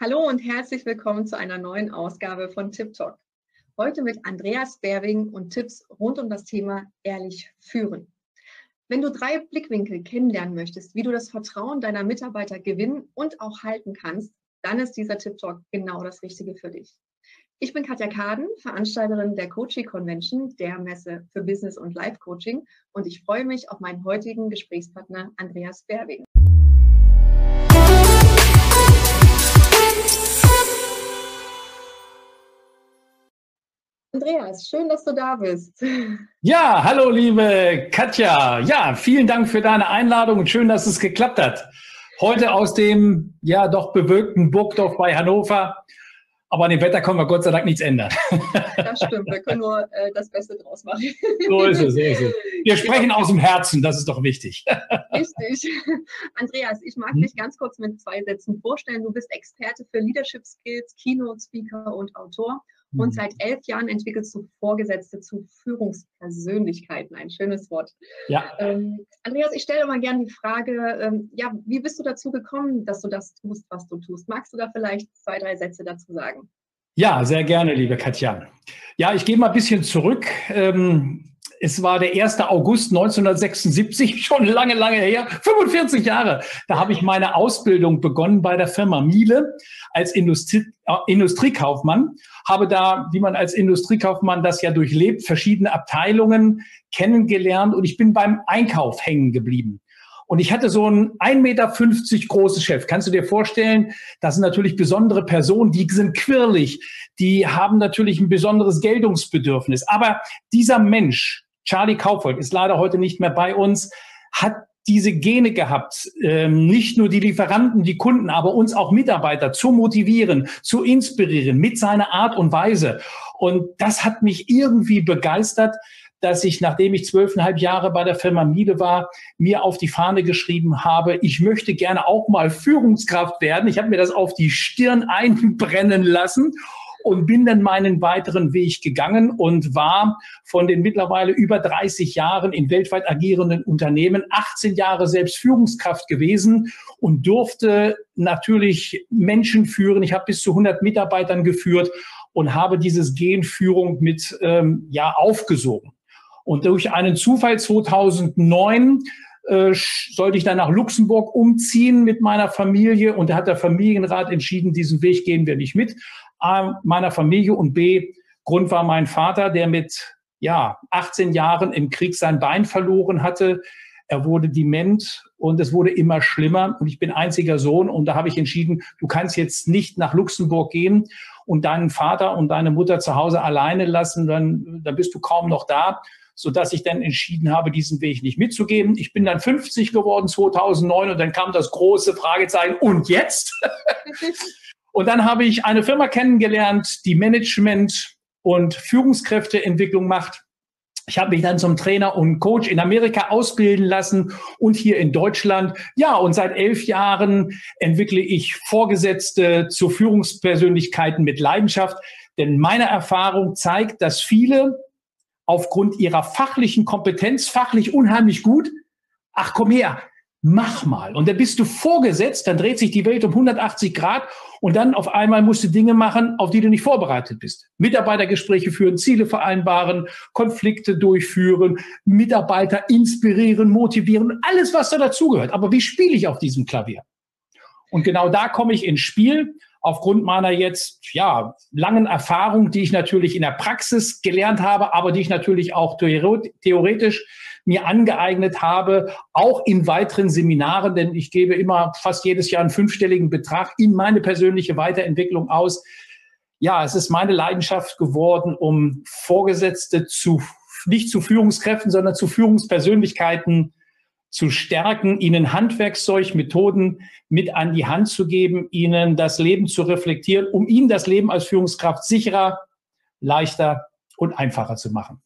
Hallo und herzlich willkommen zu einer neuen Ausgabe von Tip Talk. Heute mit Andreas Berwing und Tipps rund um das Thema ehrlich führen. Wenn du drei Blickwinkel kennenlernen möchtest, wie du das Vertrauen deiner Mitarbeiter gewinnen und auch halten kannst, dann ist dieser Tip Talk genau das Richtige für dich. Ich bin Katja Kaden, Veranstalterin der Coaching Convention, der Messe für Business und Life Coaching und ich freue mich auf meinen heutigen Gesprächspartner Andreas Berwing. Andreas, schön, dass du da bist. Ja, hallo liebe Katja. Ja, vielen Dank für deine Einladung und schön, dass es geklappt hat. Heute aus dem ja doch bewölkten Burgdorf bei Hannover. Aber an dem Wetter können wir Gott sei Dank nichts ändern. Das stimmt, wir können nur äh, das Beste draus machen. So ist es, so ist es. Wir sprechen aus dem Herzen, das ist doch wichtig. Richtig. Andreas, ich mag hm? dich ganz kurz mit zwei Sätzen vorstellen. Du bist Experte für Leadership Skills, Keynote Speaker und Autor und mhm. seit elf Jahren entwickelst du Vorgesetzte zu Führungspersönlichkeiten. Ein schönes Wort. Ja. Ähm, Andreas, ich stelle immer gerne die Frage, ähm, ja, wie bist du dazu gekommen, dass du das tust, was du tust? Magst du da vielleicht zwei, drei Sätze dazu sagen? Ja, sehr gerne, liebe Katja. Ja, ich gehe mal ein bisschen zurück. Ähm, es war der 1. August 1976, schon lange, lange her, 45 Jahre. Da habe ich meine Ausbildung begonnen bei der Firma Miele als Industrie, äh, Industriekaufmann. Habe da, wie man als Industriekaufmann das ja durchlebt, verschiedene Abteilungen kennengelernt und ich bin beim Einkauf hängen geblieben. Und ich hatte so einen 1,50 Meter großes Chef. Kannst du dir vorstellen, das sind natürlich besondere Personen, die sind quirlig, die haben natürlich ein besonderes Geltungsbedürfnis. Aber dieser Mensch, Charlie Kaufhold ist leider heute nicht mehr bei uns, hat diese Gene gehabt, ähm, nicht nur die Lieferanten, die Kunden, aber uns auch Mitarbeiter zu motivieren, zu inspirieren mit seiner Art und Weise. Und das hat mich irgendwie begeistert, dass ich, nachdem ich zwölfeinhalb Jahre bei der Firma Miele war, mir auf die Fahne geschrieben habe, ich möchte gerne auch mal Führungskraft werden. Ich habe mir das auf die Stirn einbrennen lassen und bin dann meinen weiteren Weg gegangen und war von den mittlerweile über 30 Jahren in weltweit agierenden Unternehmen 18 Jahre selbst Führungskraft gewesen und durfte natürlich Menschen führen. Ich habe bis zu 100 Mitarbeitern geführt und habe dieses Genführung mit ähm, ja aufgesogen. Und durch einen Zufall 2009 äh, sollte ich dann nach Luxemburg umziehen mit meiner Familie und da hat der Familienrat entschieden, diesen Weg gehen wir nicht mit. A, meiner Familie und B, Grund war mein Vater, der mit ja, 18 Jahren im Krieg sein Bein verloren hatte. Er wurde dement und es wurde immer schlimmer. Und ich bin einziger Sohn und da habe ich entschieden, du kannst jetzt nicht nach Luxemburg gehen und deinen Vater und deine Mutter zu Hause alleine lassen, dann, dann bist du kaum noch da, sodass ich dann entschieden habe, diesen Weg nicht mitzugeben. Ich bin dann 50 geworden 2009 und dann kam das große Fragezeichen, und jetzt? Und dann habe ich eine Firma kennengelernt, die Management und Führungskräfteentwicklung macht. Ich habe mich dann zum Trainer und Coach in Amerika ausbilden lassen und hier in Deutschland. Ja, und seit elf Jahren entwickle ich Vorgesetzte zu Führungspersönlichkeiten mit Leidenschaft. Denn meine Erfahrung zeigt, dass viele aufgrund ihrer fachlichen Kompetenz, fachlich unheimlich gut, ach komm her, mach mal. Und dann bist du vorgesetzt, dann dreht sich die Welt um 180 Grad und dann auf einmal musst du Dinge machen, auf die du nicht vorbereitet bist. Mitarbeitergespräche führen, Ziele vereinbaren, Konflikte durchführen, Mitarbeiter inspirieren, motivieren, alles, was da dazugehört. Aber wie spiele ich auf diesem Klavier? Und genau da komme ich ins Spiel aufgrund meiner jetzt ja langen Erfahrung, die ich natürlich in der Praxis gelernt habe, aber die ich natürlich auch theoretisch mir angeeignet habe, auch in weiteren Seminaren, denn ich gebe immer fast jedes Jahr einen fünfstelligen Betrag in meine persönliche Weiterentwicklung aus. Ja, es ist meine Leidenschaft geworden, um Vorgesetzte zu, nicht zu Führungskräften, sondern zu Führungspersönlichkeiten zu stärken, ihnen Handwerkszeug, Methoden mit an die Hand zu geben, ihnen das Leben zu reflektieren, um ihnen das Leben als Führungskraft sicherer, leichter und einfacher zu machen.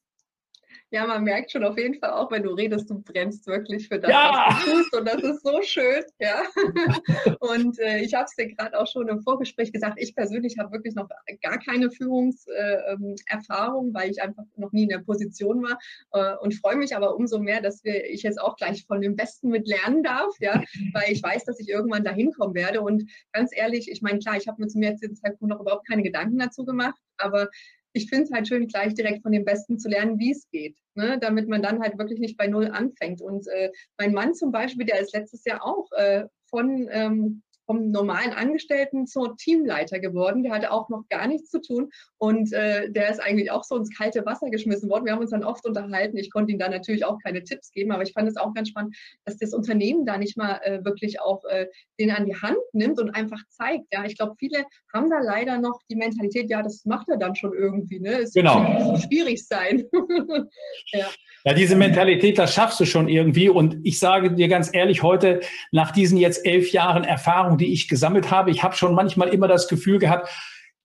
Ja, man merkt schon auf jeden Fall auch, wenn du redest, du brennst wirklich für das, ja. was du tust und das ist so schön, ja. und äh, ich habe es dir gerade auch schon im Vorgespräch gesagt, ich persönlich habe wirklich noch gar keine Führungserfahrung, äh, weil ich einfach noch nie in der Position war äh, und freue mich aber umso mehr, dass wir, ich jetzt auch gleich von dem Besten mit lernen darf, ja, weil ich weiß, dass ich irgendwann dahin kommen werde und ganz ehrlich, ich meine, klar, ich habe mir zum jetzigen Zeitpunkt noch überhaupt keine Gedanken dazu gemacht, aber ich finde es halt schön, gleich direkt von dem Besten zu lernen, wie es geht, ne? damit man dann halt wirklich nicht bei Null anfängt. Und äh, mein Mann zum Beispiel, der ist letztes Jahr auch äh, von ähm, vom normalen Angestellten zur Teamleiter geworden. Der hatte auch noch gar nichts zu tun und äh, der ist eigentlich auch so ins kalte Wasser geschmissen worden. Wir haben uns dann oft unterhalten. Ich konnte ihm da natürlich auch keine Tipps geben, aber ich fand es auch ganz spannend, dass das Unternehmen da nicht mal äh, wirklich auch äh, den an die Hand nimmt und einfach zeigt. Ja, ich glaube, viele haben da leider noch die Mentalität, ja, das macht er dann schon irgendwie. Ne? Es genau. wird schwierig sein. ja. Ja, diese Mentalität, das schaffst du schon irgendwie. Und ich sage dir ganz ehrlich, heute nach diesen jetzt elf Jahren Erfahrung, die ich gesammelt habe, ich habe schon manchmal immer das Gefühl gehabt,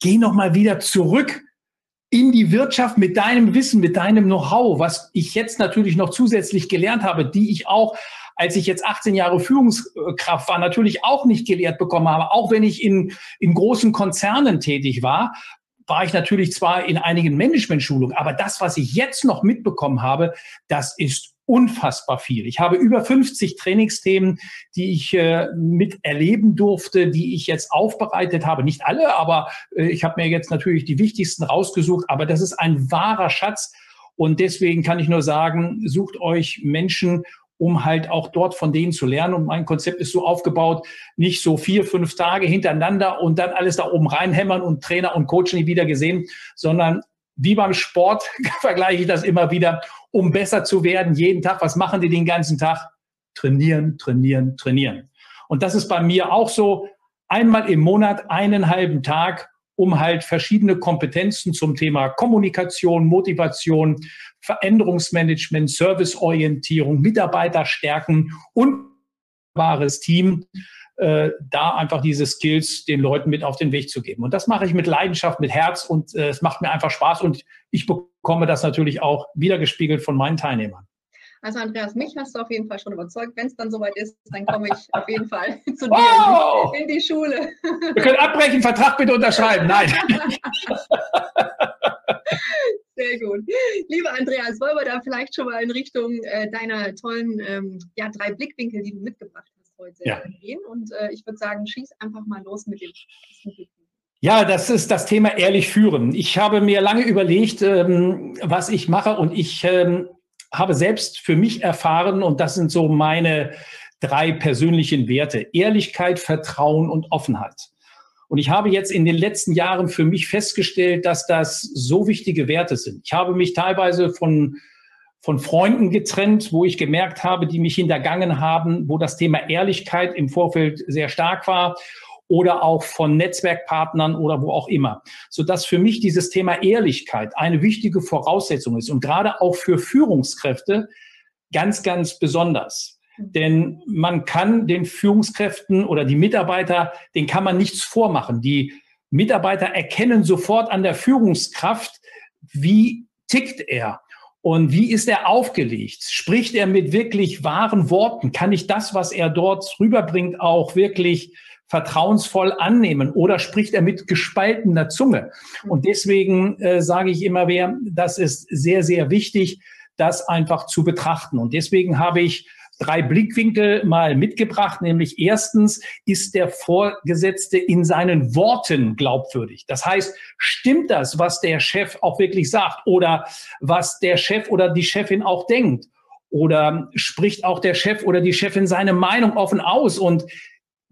geh noch mal wieder zurück in die Wirtschaft mit deinem Wissen, mit deinem Know-how, was ich jetzt natürlich noch zusätzlich gelernt habe, die ich auch als ich jetzt 18 Jahre Führungskraft war, natürlich auch nicht gelehrt bekommen habe, auch wenn ich in, in großen Konzernen tätig war, war ich natürlich zwar in einigen Management-Schulungen, aber das, was ich jetzt noch mitbekommen habe, das ist unfassbar viel. Ich habe über 50 Trainingsthemen, die ich äh, miterleben durfte, die ich jetzt aufbereitet habe. Nicht alle, aber äh, ich habe mir jetzt natürlich die wichtigsten rausgesucht. Aber das ist ein wahrer Schatz. Und deswegen kann ich nur sagen, sucht euch Menschen um halt auch dort von denen zu lernen. Und mein Konzept ist so aufgebaut, nicht so vier, fünf Tage hintereinander und dann alles da oben reinhämmern und Trainer und Coach nie wieder gesehen, sondern wie beim Sport vergleiche ich das immer wieder, um besser zu werden, jeden Tag. Was machen die den ganzen Tag? Trainieren, trainieren, trainieren. Und das ist bei mir auch so. Einmal im Monat, einen halben Tag um halt verschiedene Kompetenzen zum Thema Kommunikation, Motivation, Veränderungsmanagement, Serviceorientierung, Mitarbeiterstärken und wahres Team, äh, da einfach diese Skills den Leuten mit auf den Weg zu geben. Und das mache ich mit Leidenschaft, mit Herz und äh, es macht mir einfach Spaß und ich bekomme das natürlich auch wiedergespiegelt von meinen Teilnehmern. Also Andreas, mich hast du auf jeden Fall schon überzeugt. Wenn es dann soweit ist, dann komme ich auf jeden Fall zu dir wow! in die Schule. Wir können abbrechen, Vertrag bitte unterschreiben. Nein. Sehr gut. Lieber Andreas, wollen wir da vielleicht schon mal in Richtung äh, deiner tollen ähm, ja, drei Blickwinkel, die du mitgebracht hast heute ja. gehen? Und äh, ich würde sagen, schieß einfach mal los mit dem ersten Ja, das ist das Thema ehrlich führen. Ich habe mir lange überlegt, ähm, was ich mache und ich ähm, habe selbst für mich erfahren, und das sind so meine drei persönlichen Werte, Ehrlichkeit, Vertrauen und Offenheit. Und ich habe jetzt in den letzten Jahren für mich festgestellt, dass das so wichtige Werte sind. Ich habe mich teilweise von, von Freunden getrennt, wo ich gemerkt habe, die mich hintergangen haben, wo das Thema Ehrlichkeit im Vorfeld sehr stark war oder auch von Netzwerkpartnern oder wo auch immer. Sodass für mich dieses Thema Ehrlichkeit eine wichtige Voraussetzung ist und gerade auch für Führungskräfte ganz, ganz besonders. Denn man kann den Führungskräften oder die Mitarbeiter, den kann man nichts vormachen. Die Mitarbeiter erkennen sofort an der Führungskraft, wie tickt er und wie ist er aufgelegt? Spricht er mit wirklich wahren Worten? Kann ich das, was er dort rüberbringt, auch wirklich vertrauensvoll annehmen oder spricht er mit gespaltener Zunge? Und deswegen äh, sage ich immer wieder, das ist sehr, sehr wichtig, das einfach zu betrachten. Und deswegen habe ich drei Blickwinkel mal mitgebracht, nämlich erstens ist der Vorgesetzte in seinen Worten glaubwürdig. Das heißt, stimmt das, was der Chef auch wirklich sagt oder was der Chef oder die Chefin auch denkt? Oder spricht auch der Chef oder die Chefin seine Meinung offen aus und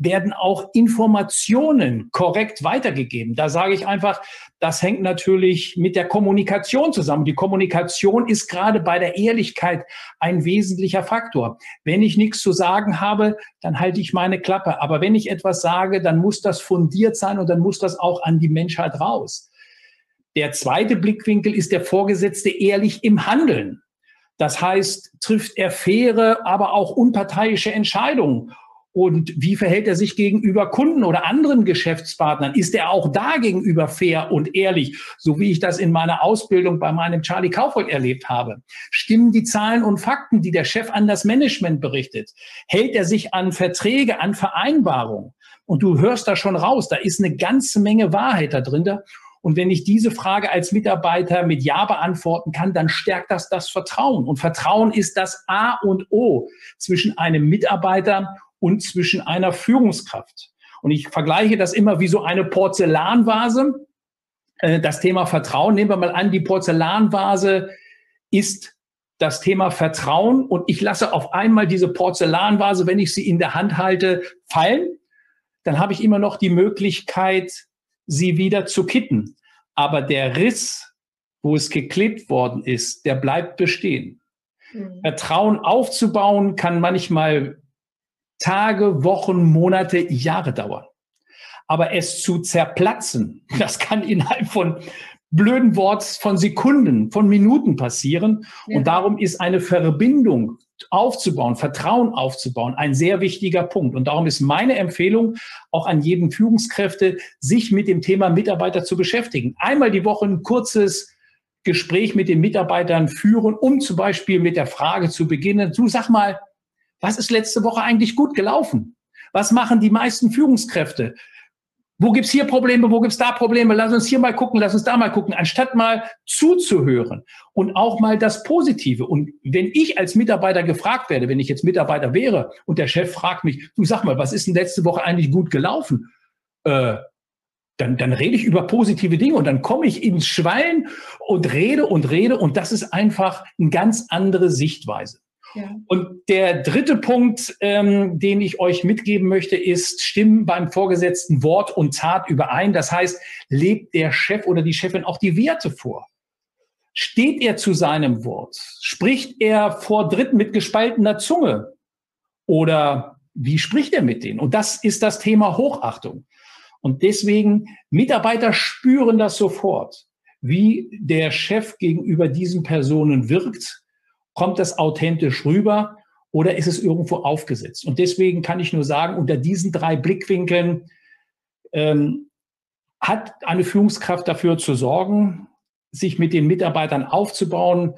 werden auch Informationen korrekt weitergegeben. Da sage ich einfach, das hängt natürlich mit der Kommunikation zusammen. Die Kommunikation ist gerade bei der Ehrlichkeit ein wesentlicher Faktor. Wenn ich nichts zu sagen habe, dann halte ich meine Klappe. Aber wenn ich etwas sage, dann muss das fundiert sein und dann muss das auch an die Menschheit raus. Der zweite Blickwinkel ist der Vorgesetzte ehrlich im Handeln. Das heißt, trifft er faire, aber auch unparteiische Entscheidungen Und wie verhält er sich gegenüber Kunden oder anderen Geschäftspartnern? Ist er auch da gegenüber fair und ehrlich, so wie ich das in meiner Ausbildung bei meinem Charlie Kaufhold erlebt habe? Stimmen die Zahlen und Fakten, die der Chef an das Management berichtet? Hält er sich an Verträge, an Vereinbarungen? Und du hörst da schon raus, da ist eine ganze Menge Wahrheit da drin. Und wenn ich diese Frage als Mitarbeiter mit Ja beantworten kann, dann stärkt das das Vertrauen. Und Vertrauen ist das A und O zwischen einem Mitarbeiter und zwischen einer Führungskraft. Und ich vergleiche das immer wie so eine Porzellanvase. Äh, das Thema Vertrauen, nehmen wir mal an, die Porzellanvase ist das Thema Vertrauen und ich lasse auf einmal diese Porzellanvase, wenn ich sie in der Hand halte, fallen. Dann habe ich immer noch die Möglichkeit, sie wieder zu kitten. Aber der Riss, wo es geklebt worden ist, der bleibt bestehen. Mhm. Vertrauen aufzubauen kann manchmal Tage, Wochen, Monate, Jahre dauern. Aber es zu zerplatzen, das kann innerhalb von blöden Worts von Sekunden, von Minuten passieren. Ja. Und darum ist eine Verbindung aufzubauen, Vertrauen aufzubauen, ein sehr wichtiger Punkt. Und darum ist meine Empfehlung auch an jeden Führungskräfte, sich mit dem Thema Mitarbeiter zu beschäftigen. Einmal die Woche ein kurzes Gespräch mit den Mitarbeitern führen, um zum Beispiel mit der Frage zu beginnen, du sag mal, was ist letzte Woche eigentlich gut gelaufen? Was machen die meisten Führungskräfte? Wo gibt's hier Probleme, wo gibt's da Probleme? Lass uns hier mal gucken, lass uns da mal gucken, anstatt mal zuzuhören und auch mal das Positive. Und wenn ich als Mitarbeiter gefragt werde, wenn ich jetzt Mitarbeiter wäre und der Chef fragt mich, du sag mal, was ist denn letzte Woche eigentlich gut gelaufen? Äh, dann, dann rede ich über positive Dinge und dann komme ich ins Schwallen und rede und rede und das ist einfach eine ganz andere Sichtweise. Und der dritte Punkt, ähm, den ich euch mitgeben möchte, ist, stimmen beim Vorgesetzten Wort und Tat überein. Das heißt, lebt der Chef oder die Chefin auch die Werte vor? Steht er zu seinem Wort? Spricht er vor Dritten mit gespaltener Zunge? Oder wie spricht er mit denen? Und das ist das Thema Hochachtung. Und deswegen, Mitarbeiter spüren das sofort, wie der Chef gegenüber diesen Personen wirkt Kommt das authentisch rüber oder ist es irgendwo aufgesetzt? Und deswegen kann ich nur sagen, unter diesen drei Blickwinkeln ähm, hat eine Führungskraft dafür zu sorgen, sich mit den Mitarbeitern aufzubauen.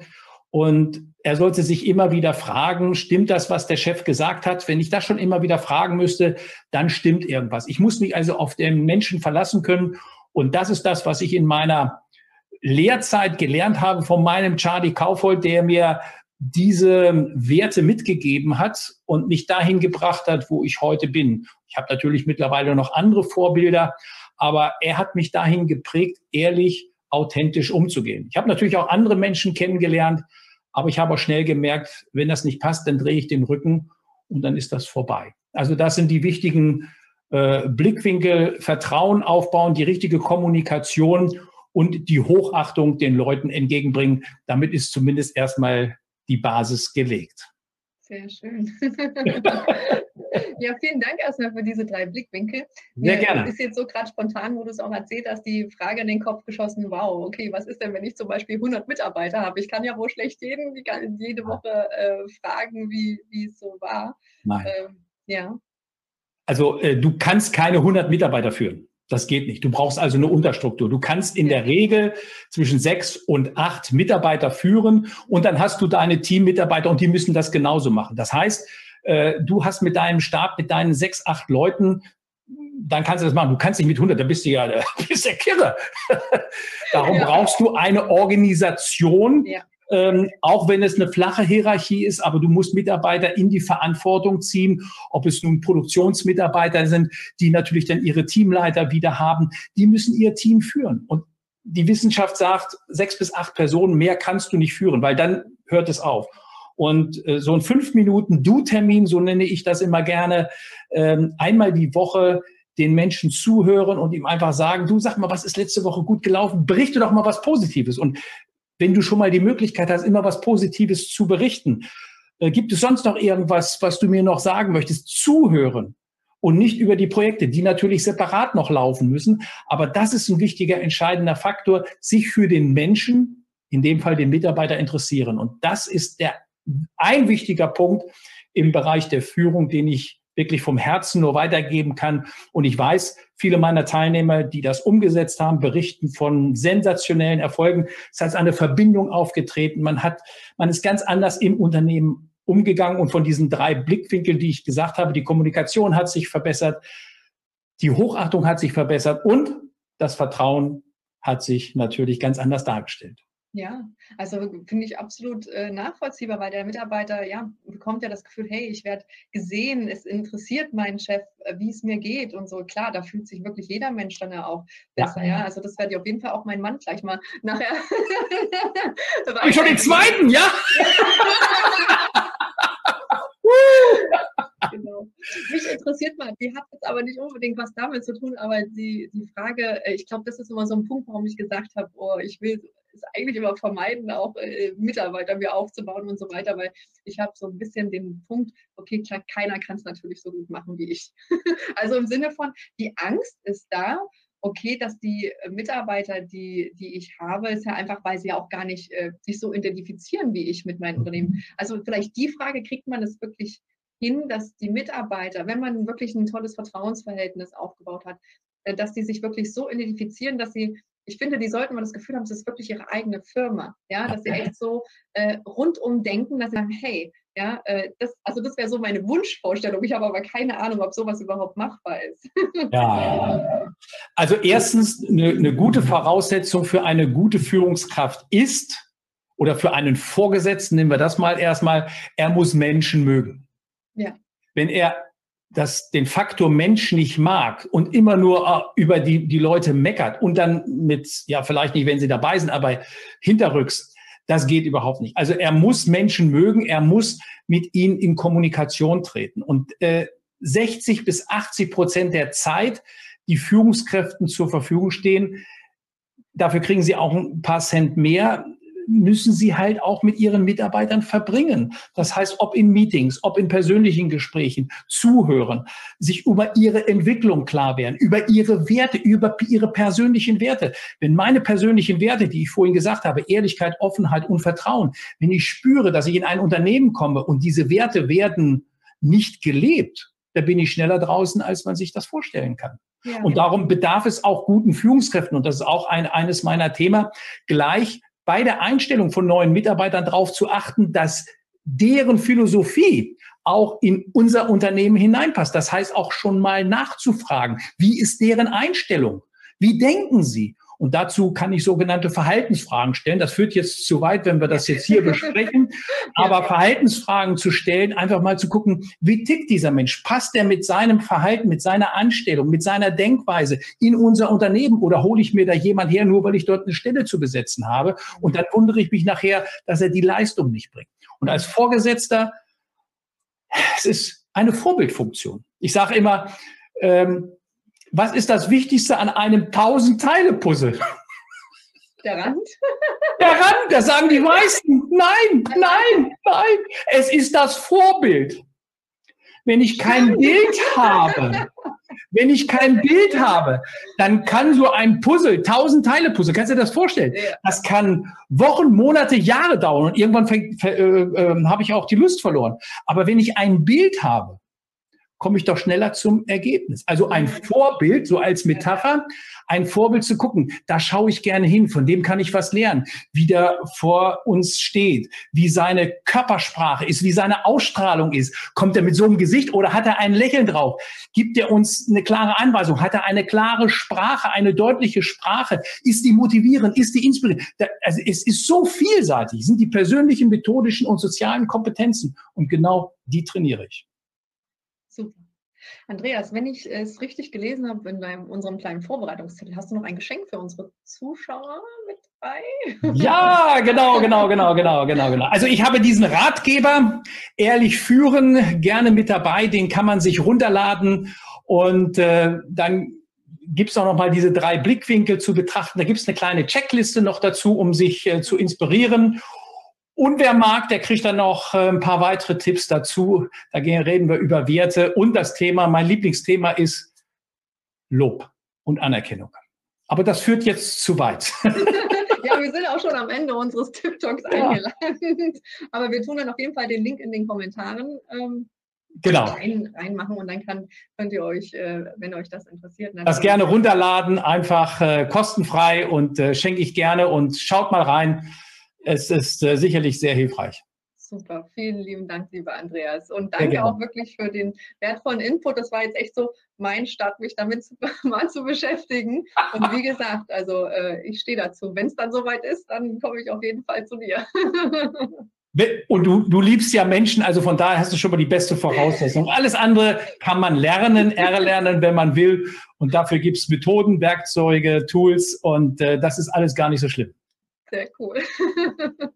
Und er sollte sich immer wieder fragen, stimmt das, was der Chef gesagt hat? Wenn ich das schon immer wieder fragen müsste, dann stimmt irgendwas. Ich muss mich also auf den Menschen verlassen können. Und das ist das, was ich in meiner Lehrzeit gelernt habe von meinem Charlie Kaufhold, der mir diese Werte mitgegeben hat und mich dahin gebracht hat, wo ich heute bin. Ich habe natürlich mittlerweile noch andere Vorbilder, aber er hat mich dahin geprägt, ehrlich, authentisch umzugehen. Ich habe natürlich auch andere Menschen kennengelernt, aber ich habe auch schnell gemerkt, wenn das nicht passt, dann drehe ich den Rücken und dann ist das vorbei. Also das sind die wichtigen äh, Blickwinkel, Vertrauen aufbauen, die richtige Kommunikation und die Hochachtung den Leuten entgegenbringen. Damit ist zumindest erstmal die Basis gelegt. Sehr schön. ja, vielen Dank erstmal für diese drei Blickwinkel. Sehr Mir gerne. ist jetzt so gerade spontan, wo du es auch erzählt hast, die Frage in den Kopf geschossen, wow, okay, was ist denn, wenn ich zum Beispiel 100 Mitarbeiter habe? Ich kann ja wohl schlecht jeden, jede Woche äh, fragen, wie, wie es so war. Nein. Ähm, ja. Also äh, du kannst keine 100 Mitarbeiter führen. Das geht nicht. Du brauchst also eine Unterstruktur. Du kannst in der Regel zwischen sechs und acht Mitarbeiter führen und dann hast du deine Teammitarbeiter und die müssen das genauso machen. Das heißt, äh, du hast mit deinem Stab, mit deinen sechs, acht Leuten, dann kannst du das machen. Du kannst nicht mit 100, da bist du ja, bist ja kirre. Darum ja. brauchst du eine Organisation, ja ähm, auch wenn es eine flache Hierarchie ist, aber du musst Mitarbeiter in die Verantwortung ziehen, ob es nun Produktionsmitarbeiter sind, die natürlich dann ihre Teamleiter wieder haben, die müssen ihr Team führen. Und die Wissenschaft sagt, sechs bis acht Personen mehr kannst du nicht führen, weil dann hört es auf. Und äh, so ein fünf Minuten Du-Termin, so nenne ich das immer gerne, ähm, einmal die Woche den Menschen zuhören und ihm einfach sagen, du sag mal, was ist letzte Woche gut gelaufen? Berichte doch mal was Positives. Und wenn du schon mal die Möglichkeit hast, immer was Positives zu berichten, äh, gibt es sonst noch irgendwas, was du mir noch sagen möchtest? Zuhören und nicht über die Projekte, die natürlich separat noch laufen müssen. Aber das ist ein wichtiger, entscheidender Faktor, sich für den Menschen, in dem Fall den Mitarbeiter, interessieren. Und das ist der, ein wichtiger Punkt im Bereich der Führung, den ich wirklich vom Herzen nur weitergeben kann. Und ich weiß, viele meiner Teilnehmer, die das umgesetzt haben, berichten von sensationellen Erfolgen. Es hat eine Verbindung aufgetreten. Man hat, man ist ganz anders im Unternehmen umgegangen und von diesen drei Blickwinkeln, die ich gesagt habe, die Kommunikation hat sich verbessert, die Hochachtung hat sich verbessert und das Vertrauen hat sich natürlich ganz anders dargestellt. Ja, also finde ich absolut äh, nachvollziehbar, weil der Mitarbeiter ja bekommt ja das Gefühl, hey, ich werde gesehen, es interessiert meinen Chef, äh, wie es mir geht und so. Klar, da fühlt sich wirklich jeder Mensch dann ja auch besser. Ja, ja? also das werde ich auf jeden Fall auch mein Mann gleich mal nachher. ich schon den zweiten, ja? genau. Mich interessiert mal, die hat jetzt aber nicht unbedingt was damit zu tun, aber die, die Frage, äh, ich glaube, das ist immer so ein Punkt, warum ich gesagt habe, oh, ich will es eigentlich immer vermeiden, auch äh, Mitarbeiter mir aufzubauen und so weiter, weil ich habe so ein bisschen den Punkt, okay, klar, keiner kann es natürlich so gut machen wie ich. also im Sinne von, die Angst ist da, okay, dass die Mitarbeiter, die, die ich habe, ist ja einfach, weil sie ja auch gar nicht äh, sich so identifizieren wie ich mit meinem Unternehmen. Also vielleicht die Frage, kriegt man es wirklich hin, dass die Mitarbeiter, wenn man wirklich ein tolles Vertrauensverhältnis aufgebaut hat, äh, dass die sich wirklich so identifizieren, dass sie, ich finde, die sollten mal das Gefühl haben, es ist wirklich ihre eigene Firma, ja, dass sie echt so äh, rundum denken, dass sie sagen, hey, ja, äh, das, also das wäre so meine Wunschvorstellung. Ich habe aber keine Ahnung, ob sowas überhaupt machbar ist. ja. Also erstens, eine, eine gute Voraussetzung für eine gute Führungskraft ist, oder für einen Vorgesetzten, nehmen wir das mal erstmal, er muss Menschen mögen. Ja. Wenn er das, den Faktor Mensch nicht mag und immer nur uh, über die, die Leute meckert und dann mit, ja, vielleicht nicht, wenn sie dabei sind, aber hinterrücks, das geht überhaupt nicht. Also er muss Menschen mögen, er muss mit ihnen in Kommunikation treten. Und äh, 60 bis 80 Prozent der Zeit, die Führungskräften zur Verfügung stehen, dafür kriegen sie auch ein paar Cent mehr, müssen sie halt auch mit ihren Mitarbeitern verbringen. Das heißt, ob in Meetings, ob in persönlichen Gesprächen, zuhören, sich über ihre Entwicklung klar werden, über ihre Werte, über ihre persönlichen Werte. Wenn meine persönlichen Werte, die ich vorhin gesagt habe, Ehrlichkeit, Offenheit und Vertrauen, wenn ich spüre, dass ich in ein Unternehmen komme und diese Werte werden nicht gelebt, da bin ich schneller draußen, als man sich das vorstellen kann. Ja. Und darum bedarf es auch guten Führungskräften. Und das ist auch ein, eines meiner Themen, gleich bei der Einstellung von neuen Mitarbeitern darauf zu achten, dass deren Philosophie auch in unser Unternehmen hineinpasst. Das heißt auch schon mal nachzufragen, wie ist deren Einstellung? Wie denken sie? Und dazu kann ich sogenannte Verhaltensfragen stellen. Das führt jetzt zu weit, wenn wir das jetzt hier besprechen. Aber Verhaltensfragen zu stellen, einfach mal zu gucken, wie tickt dieser Mensch? Passt er mit seinem Verhalten, mit seiner Anstellung, mit seiner Denkweise in unser Unternehmen oder hole ich mir da jemand her, nur weil ich dort eine Stelle zu besetzen habe? Und dann wundere ich mich nachher, dass er die Leistung nicht bringt. Und als Vorgesetzter, es ist eine Vorbildfunktion. Ich sage immer, ähm, was ist das Wichtigste an einem 1000-Teile-Puzzle? Der Rand? Der Rand, das sagen die meisten. Nein, nein, nein. Es ist das Vorbild. Wenn ich kein Bild habe, wenn ich kein Bild habe, dann kann so ein Puzzle, 1000 Teile Puzzle, kannst du dir das vorstellen? Das kann Wochen, Monate, Jahre dauern und irgendwann äh, äh, habe ich auch die Lust verloren. Aber wenn ich ein Bild habe, komme ich doch schneller zum Ergebnis. Also ein Vorbild, so als Metapher, ein Vorbild zu gucken, da schaue ich gerne hin, von dem kann ich was lernen, wie der vor uns steht, wie seine Körpersprache ist, wie seine Ausstrahlung ist. Kommt er mit so einem Gesicht oder hat er ein Lächeln drauf? Gibt er uns eine klare Anweisung? Hat er eine klare Sprache, eine deutliche Sprache? Ist die motivierend? Ist die inspirierend? Also es ist so vielseitig, sind die persönlichen, methodischen und sozialen Kompetenzen. Und genau die trainiere ich. Super. Andreas, wenn ich es richtig gelesen habe in deinem, unserem kleinen Vorbereitungstitel, hast du noch ein Geschenk für unsere Zuschauer mit dabei? Ja, genau, genau, genau, genau, genau, genau. Also ich habe diesen Ratgeber ehrlich führen gerne mit dabei. Den kann man sich runterladen und äh, dann gibt es auch noch mal diese drei Blickwinkel zu betrachten. Da gibt es eine kleine Checkliste noch dazu, um sich äh, zu inspirieren. Und wer mag, der kriegt dann noch äh, ein paar weitere Tipps dazu. Da reden wir über Werte und das Thema, mein Lieblingsthema ist Lob und Anerkennung. Aber das führt jetzt zu weit. ja, wir sind auch schon am Ende unseres TikToks ja. eingeladen. Aber wir tun dann auf jeden Fall den Link in den Kommentaren ähm, genau. rein, reinmachen und dann kann, könnt ihr euch, äh, wenn euch das interessiert, das gerne runterladen, einfach äh, kostenfrei und äh, schenke ich gerne und schaut mal rein. Es ist äh, sicherlich sehr hilfreich. Super, vielen lieben Dank, lieber Andreas. Und danke auch wirklich für den wertvollen Input. Das war jetzt echt so mein Start, mich damit zu, mal zu beschäftigen. Und wie gesagt, also äh, ich stehe dazu. Wenn es dann soweit ist, dann komme ich auf jeden Fall zu dir. Und du, du liebst ja Menschen, also von daher hast du schon mal die beste Voraussetzung. Alles andere kann man lernen, erlernen, wenn man will. Und dafür gibt es Methoden, Werkzeuge, Tools und äh, das ist alles gar nicht so schlimm. Sehr cool.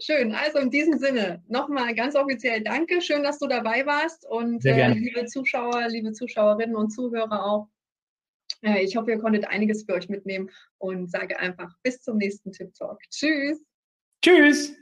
Schön. Also in diesem Sinne nochmal ganz offiziell Danke. Schön, dass du dabei warst und äh, liebe Zuschauer, liebe Zuschauerinnen und Zuhörer auch. Äh, ich hoffe, ihr konntet einiges für euch mitnehmen und sage einfach bis zum nächsten Tip Talk. Tschüss. Tschüss.